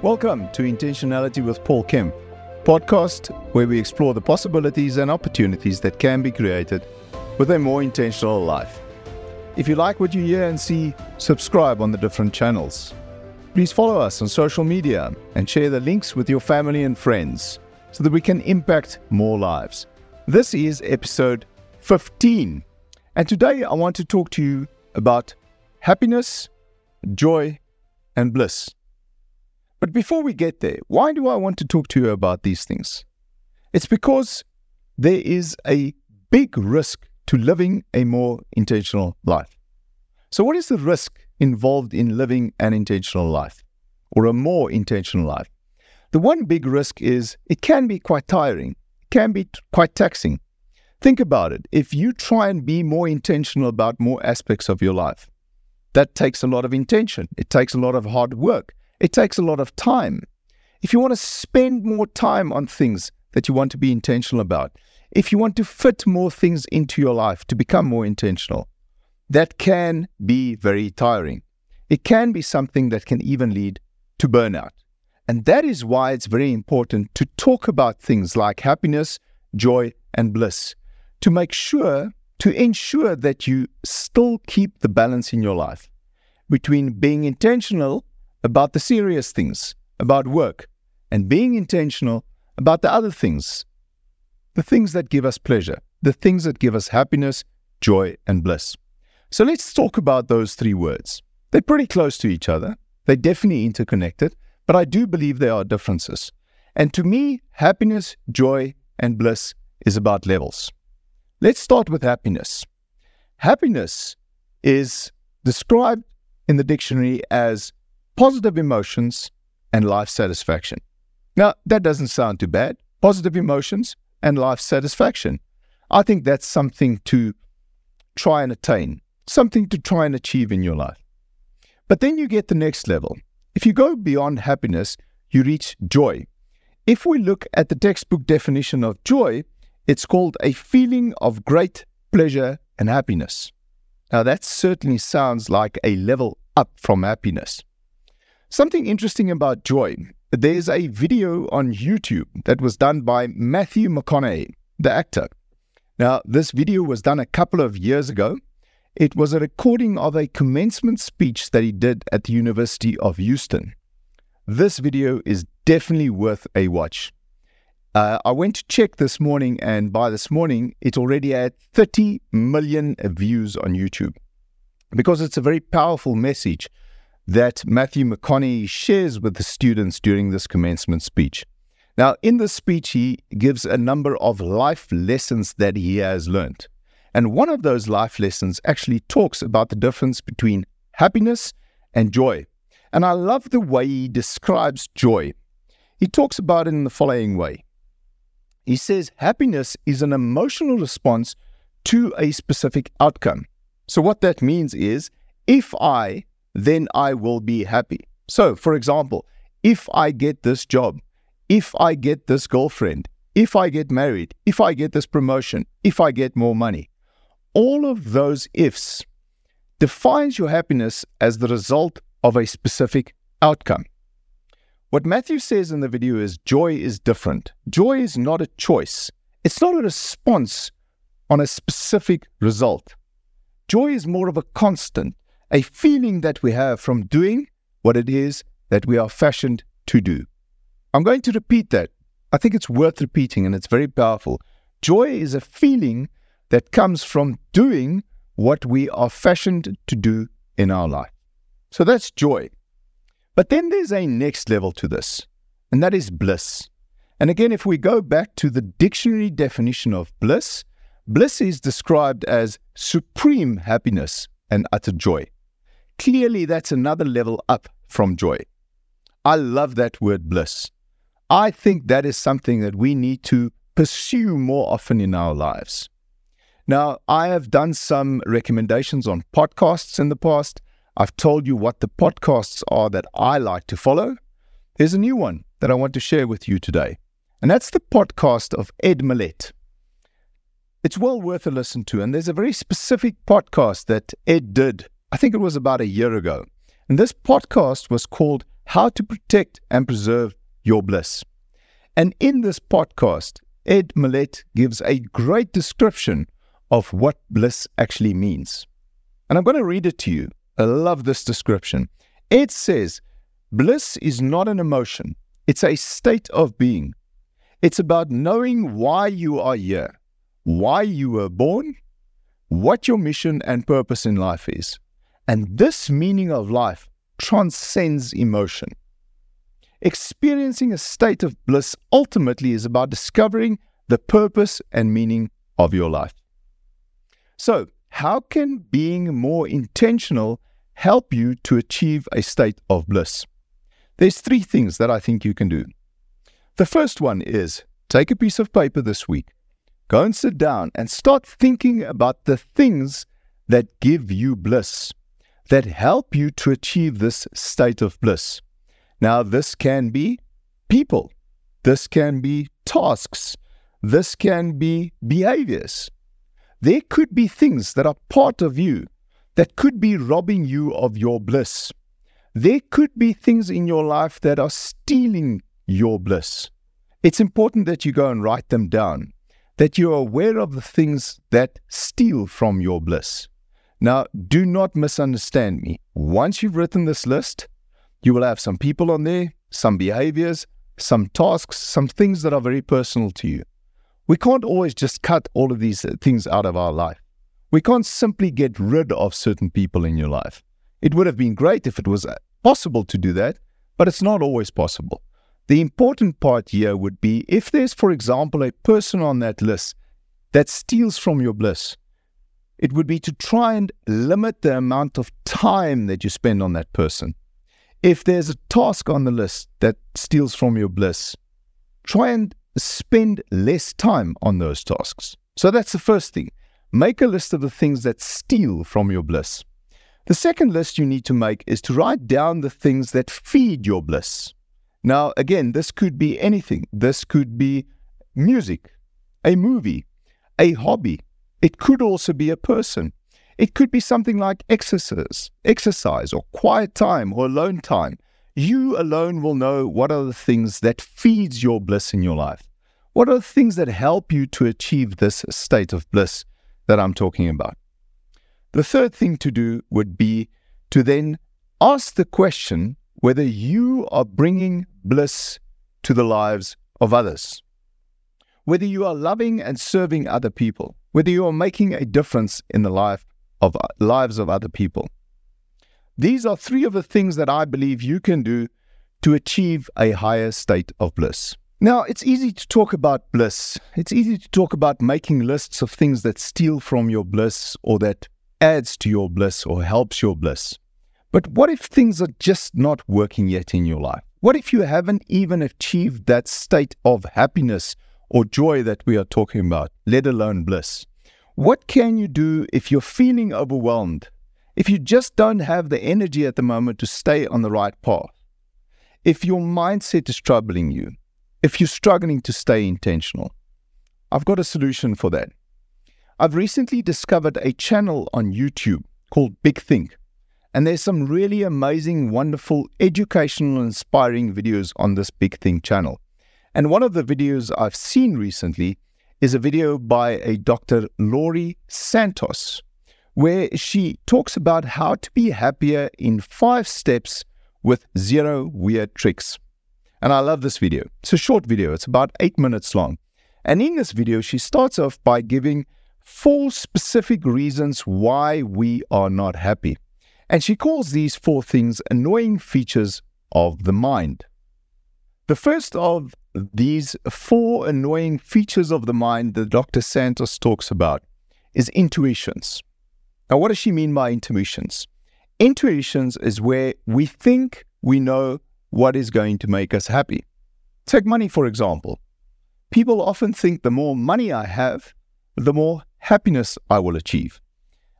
Welcome to Intentionality with Paul Kim, podcast where we explore the possibilities and opportunities that can be created with a more intentional life. If you like what you hear and see, subscribe on the different channels. Please follow us on social media and share the links with your family and friends so that we can impact more lives. This is episode 15, and today I want to talk to you about happiness, joy, and bliss. But before we get there, why do I want to talk to you about these things? It's because there is a big risk to living a more intentional life. So, what is the risk involved in living an intentional life or a more intentional life? The one big risk is it can be quite tiring, it can be quite taxing. Think about it. If you try and be more intentional about more aspects of your life, that takes a lot of intention. It takes a lot of hard work. It takes a lot of time. If you want to spend more time on things that you want to be intentional about, if you want to fit more things into your life to become more intentional, that can be very tiring. It can be something that can even lead to burnout. And that is why it's very important to talk about things like happiness, joy, and bliss to make sure, to ensure that you still keep the balance in your life between being intentional about the serious things, about work, and being intentional about the other things, the things that give us pleasure, the things that give us happiness, joy, and bliss. So let's talk about those three words. They're pretty close to each other, they're definitely interconnected, but I do believe there are differences. And to me, happiness, joy, and bliss is about levels. Let's start with happiness. Happiness is described in the dictionary as positive emotions and life satisfaction. Now, that doesn't sound too bad. Positive emotions and life satisfaction. I think that's something to try and attain, something to try and achieve in your life. But then you get the next level. If you go beyond happiness, you reach joy. If we look at the textbook definition of joy, it's called a feeling of great pleasure and happiness. Now, that certainly sounds like a level up from happiness. Something interesting about joy there's a video on YouTube that was done by Matthew McConaughey, the actor. Now, this video was done a couple of years ago. It was a recording of a commencement speech that he did at the University of Houston. This video is definitely worth a watch. Uh, I went to check this morning, and by this morning, it already had 30 million views on YouTube because it's a very powerful message that Matthew McConaughey shares with the students during this commencement speech. Now, in this speech, he gives a number of life lessons that he has learned. And one of those life lessons actually talks about the difference between happiness and joy. And I love the way he describes joy. He talks about it in the following way He says, Happiness is an emotional response to a specific outcome. So, what that means is if I then I will be happy. So, for example, if I get this job, if I get this girlfriend, if I get married, if I get this promotion, if I get more money, all of those ifs defines your happiness as the result of a specific outcome. What Matthew says in the video is joy is different. Joy is not a choice, it's not a response on a specific result. Joy is more of a constant a feeling that we have from doing what it is that we are fashioned to do. I'm going to repeat that. I think it's worth repeating and it's very powerful. Joy is a feeling that comes from doing what we are fashioned to do in our life. So that's joy. But then there's a next level to this, and that is bliss. And again, if we go back to the dictionary definition of bliss, bliss is described as supreme happiness and utter joy. Clearly, that's another level up from joy. I love that word bliss. I think that is something that we need to pursue more often in our lives. Now, I have done some recommendations on podcasts in the past. I've told you what the podcasts are that I like to follow. There's a new one that I want to share with you today, and that's the podcast of Ed Mylett. It's well worth a listen to, and there's a very specific podcast that Ed did I think it was about a year ago. And this podcast was called how to protect and preserve your bliss. And in this podcast, Ed Mylett gives a great description of what bliss actually means. And I'm going to read it to you. I love this description. Ed says, Bliss is not an emotion, it's a state of being. It's about knowing why you are here, why you were born, what your mission and purpose in life is. And this meaning of life transcends emotion. Experiencing a state of bliss ultimately is about discovering the purpose and meaning of your life. So, how can being more intentional help you to achieve a state of bliss? There's three things that I think you can do. The first one is take a piece of paper this week, go and sit down and start thinking about the things that give you bliss, that help you to achieve this state of bliss. Now, this can be people, this can be tasks, this can be behaviors. There could be things that are part of you that could be robbing you of your bliss. There could be things in your life that are stealing your bliss. It's important that you go and write them down, that you're aware of the things that steal from your bliss. Now, do not misunderstand me. Once you've written this list, you will have some people on there, some behaviors, some tasks, some things that are very personal to you. We can't always just cut all of these uh, things out of our life. We can't simply get rid of certain people in your life. It would have been great if it was uh, possible to do that, but it's not always possible. The important part here would be if there's, for example, a person on that list that steals from your bliss, it would be to try and limit the amount of time that you spend on that person. If there's a task on the list that steals from your bliss, try and spend less time on those tasks. So that's the first thing. Make a list of the things that steal from your bliss. The second list you need to make is to write down the things that feed your bliss. Now, again, this could be anything. This could be music, a movie, a hobby. It could also be a person. It could be something like exercise, exercise or quiet time or alone time. You alone will know what are the things that feeds your bliss in your life. What are the things that help you to achieve this state of bliss that I'm talking about? The third thing to do would be to then ask the question whether you are bringing bliss to the lives of others, whether you are loving and serving other people, whether you are making a difference in the life of lives of other people. These are three of the things that I believe you can do to achieve a higher state of bliss. Now, it's easy to talk about bliss. It's easy to talk about making lists of things that steal from your bliss or that adds to your bliss or helps your bliss. But what if things are just not working yet in your life? What if you haven't even achieved that state of happiness or joy that we are talking about, let alone bliss? What can you do if you're feeling overwhelmed? If you just don't have the energy at the moment to stay on the right path? If your mindset is troubling you? If you're struggling to stay intentional? I've got a solution for that. I've recently discovered a channel on YouTube called Big Think. And there's some really amazing, wonderful, educational, inspiring videos on this Big Think channel. And one of the videos I've seen recently is a video by a Dr. Laurie Santos, where she talks about how to be happier in five steps with zero weird tricks. And I love this video. It's a short video, it's about eight minutes long. And in this video, she starts off by giving four specific reasons why we are not happy. And she calls these four things annoying features of the mind. The first of these four annoying features of the mind that Dr. Santos talks about is intuitions. Now, what does she mean by intuitions? Intuitions is where we think we know what is going to make us happy. Take money, for example. People often think the more money I have, the more happiness I will achieve.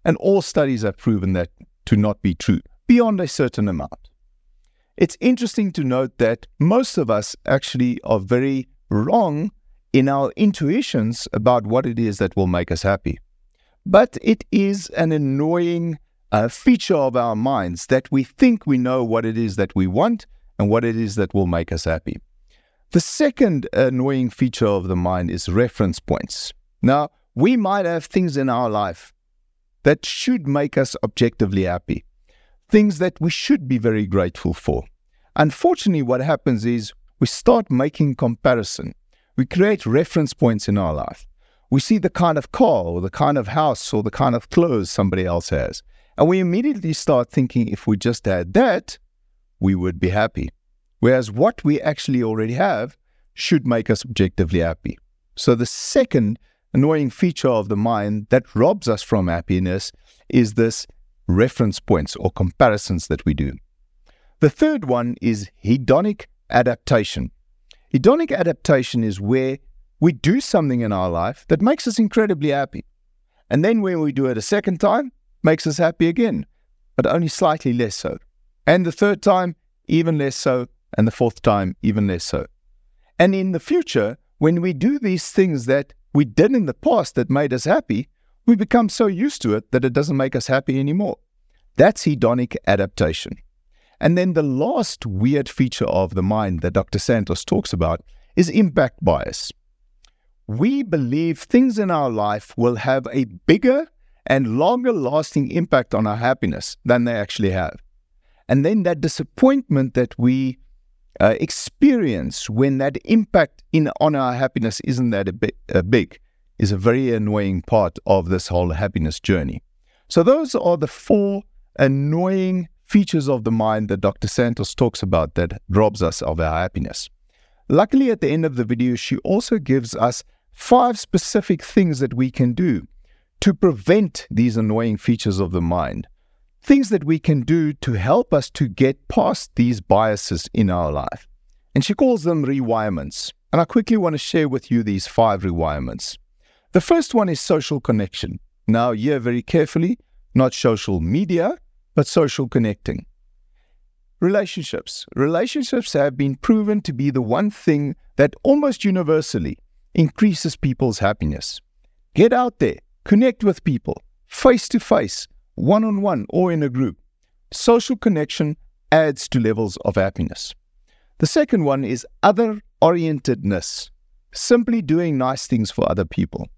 And all studies have proven that to not be true beyond a certain amount. It's interesting to note that most of us actually are very wrong in our intuitions about what it is that will make us happy. But it is an annoying uh, feature of our minds that we think we know what it is that we want and what it is that will make us happy. The second annoying feature of the mind is reference points. Now, we might have things in our life that should make us objectively happy, things that we should be very grateful for. Unfortunately, what happens is we start making comparison. We create reference points in our life. We see the kind of car or the kind of house or the kind of clothes somebody else has. And we immediately start thinking if we just had that, we would be happy. Whereas what we actually already have should make us objectively happy. So the second annoying feature of the mind that robs us from happiness is this reference points or comparisons that we do. The third one is hedonic adaptation. Hedonic adaptation is where we do something in our life that makes us incredibly happy. And then when we do it a second time, makes us happy again, but only slightly less so. And the third time, even less so. And the fourth time, even less so. And in the future, when we do these things that we did in the past that made us happy, we become so used to it that it doesn't make us happy anymore. That's hedonic adaptation. And then the last weird feature of the mind that Dr. Santos talks about is impact bias. We believe things in our life will have a bigger and longer lasting impact on our happiness than they actually have. And then that disappointment that we uh, experience when that impact in on our happiness isn't that a bit uh, big is a very annoying part of this whole happiness journey. So those are the four annoying features of the mind that Dr. Santos talks about that robs us of our happiness. Luckily, at the end of the video, she also gives us five specific things that we can do to prevent these annoying features of the mind. Things that we can do to help us to get past these biases in our life. And she calls them rewirements. And I quickly want to share with you these five rewirements. The first one is social connection. Now, hear very carefully, not social media, but social connecting. Relationships. Relationships have been proven to be the one thing that almost universally increases people's happiness. Get out there, Connect with people, face to face, one on one, or in a group. Social connection adds to levels of happiness. The second one is other orientedness, simply doing nice things for other people.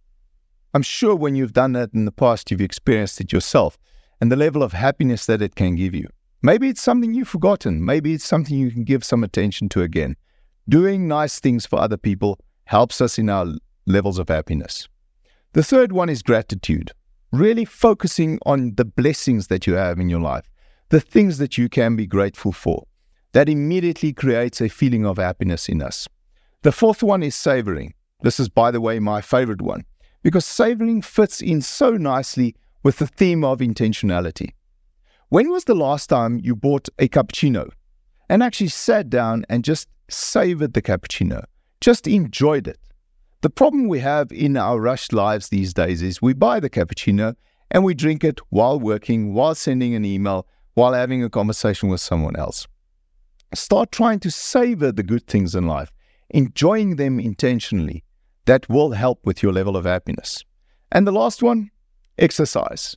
I'm sure when you've done that in the past, you've experienced it yourself and the level of happiness that it can give you. Maybe it's something you've forgotten. Maybe it's something you can give some attention to again. Doing nice things for other people helps us in our levels of happiness. The third one is gratitude, really focusing on the blessings that you have in your life, the things that you can be grateful for. That immediately creates a feeling of happiness in us. The fourth one is savoring. This is, by the way, my favorite one because savoring fits in so nicely with the theme of intentionality. When was the last time you bought a cappuccino and actually sat down and just savored the cappuccino, just enjoyed it? The problem we have in our rushed lives these days is we buy the cappuccino and we drink it while working, while sending an email, while having a conversation with someone else. Start trying to savor the good things in life, enjoying them intentionally. That will help with your level of happiness. And the last one, exercise.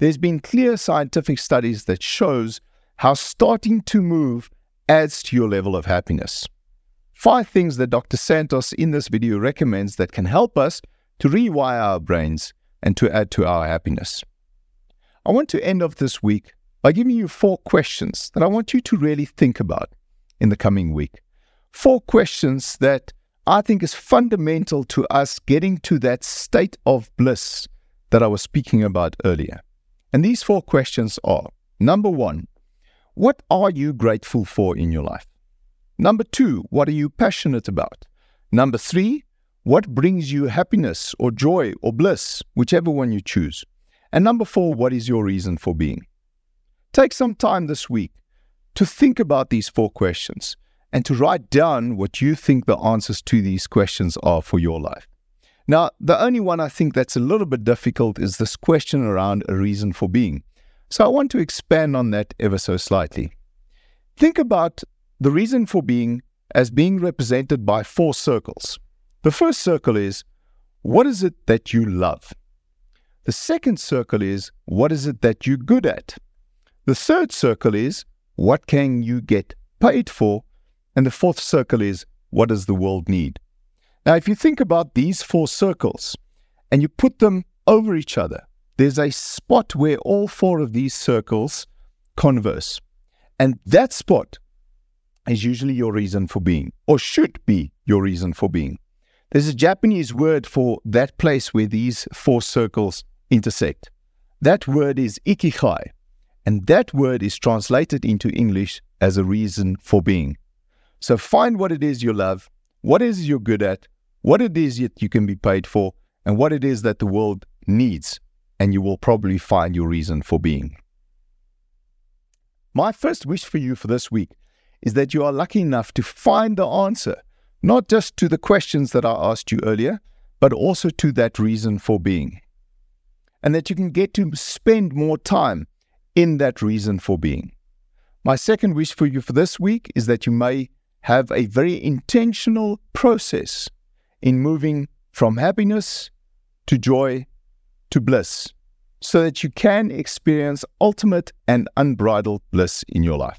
There's been clear scientific studies that shows how starting to move adds to your level of happiness. Five things that Dr. Santos in this video recommends that can help us to rewire our brains and to add to our happiness. I want to end off this week by giving you four questions that I want you to really think about in the coming week. Four questions that I think is fundamental to us getting to that state of bliss that I was speaking about earlier. And these four questions are number one, what are you grateful for in your life? Number two, what are you passionate about? Number three, what brings you happiness or joy or bliss, whichever one you choose? And number four, what is your reason for being? Take some time this week to think about these four questions and to write down what you think the answers to these questions are for your life. Now, the only one I think that's a little bit difficult is this question around a reason for being. So I want to expand on that ever so slightly. Think about the reason for being as being represented by four circles. The first circle is what is it that you love? The second circle is what is it that you're good at? The third circle is what can you get paid for. And the fourth circle is what does the world need? Now, if you think about these four circles and you put them over each other, there's a spot where all four of these circles converse. And that spot is usually your reason for being, or should be your reason for being. There's a Japanese word for that place where these four circles intersect. That word is ikigai, and that word is translated into English as a reason for being. So find what it is you love, what it is you're good at, what it is that you can be paid for, and what it is that the world needs, and you will probably find your reason for being. My first wish for you for this week is that you are lucky enough to find the answer, not just to the questions that I asked you earlier, but also to that reason for being. And that you can get to spend more time in that reason for being. My second wish for you for this week is that you may have a very intentional process in moving from happiness to joy to bliss so that you can experience ultimate and unbridled bliss in your life.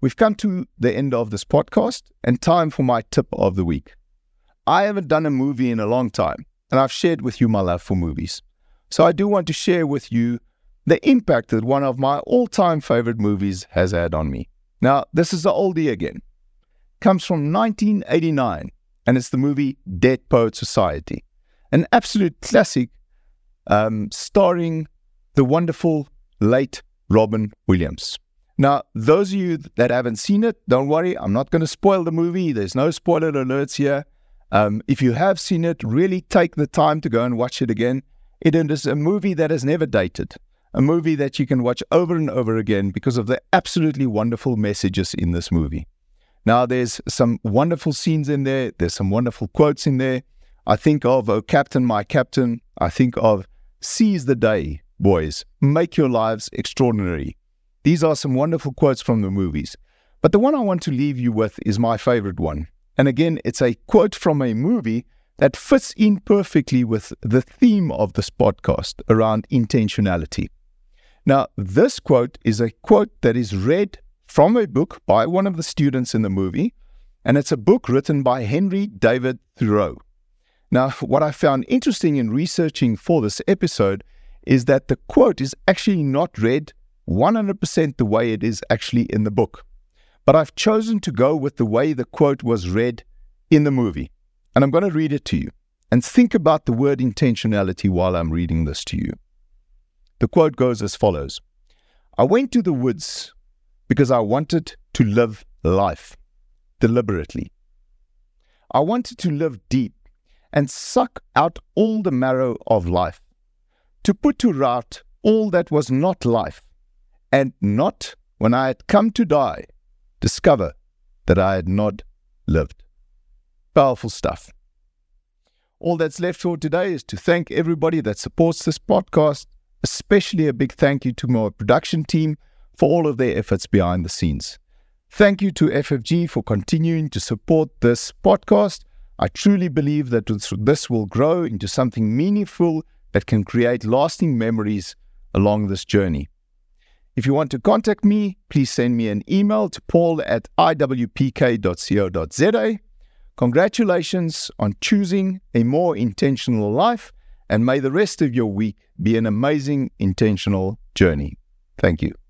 We've come to the end of this podcast and time for my tip of the week. I haven't done a movie in a long time, and I've shared with you my love for movies. So I do want to share with you the impact that one of my all time favorite movies has had on me. Now, this is the oldie again. Comes from 1989, and it's the movie Dead Poet Society, an absolute classic um, starring the wonderful late Robin Williams. Now, those of you that haven't seen it, don't worry. I'm not going to spoil the movie. There's no spoiler alerts here. Um, if you have seen it, really take the time to go and watch it again. It is a movie that has never dated, a movie that you can watch over and over again because of the absolutely wonderful messages in this movie. Now, there's some wonderful scenes in there, there's some wonderful quotes in there. I think of, Oh, Captain, my Captain. I think of, Seize the day, boys. Make your lives extraordinary. These are some wonderful quotes from the movies. But the one I want to leave you with is my favorite one. And again, it's a quote from a movie that fits in perfectly with the theme of this podcast around intentionality. Now, this quote is a quote that is read from a book by one of the students in the movie, and it's a book written by Henry David Thoreau. Now, what I found interesting in researching for this episode is that the quote is actually not read 100% the way it is actually in the book. But I've chosen to go with the way the quote was read in the movie. And I'm going to read it to you. And think about the word intentionality while I'm reading this to you. The quote goes as follows I went to the woods because I wanted to live life deliberately. I wanted to live deep and suck out all the marrow of life, to put to rout all that was not life, and not, when I had come to die, discover that I had not lived. Powerful stuff. All that's left for today is to thank everybody that supports this podcast, especially a big thank you to my production team for all of their efforts behind the scenes. Thank you to FFG for continuing to support this podcast. I truly believe that this will grow into something meaningful that can create lasting memories along this journey. If you want to contact me, please send me an email to paul at iwpk.co.za. Congratulations on choosing a more intentional life, and may the rest of your week be an amazing intentional journey. Thank you.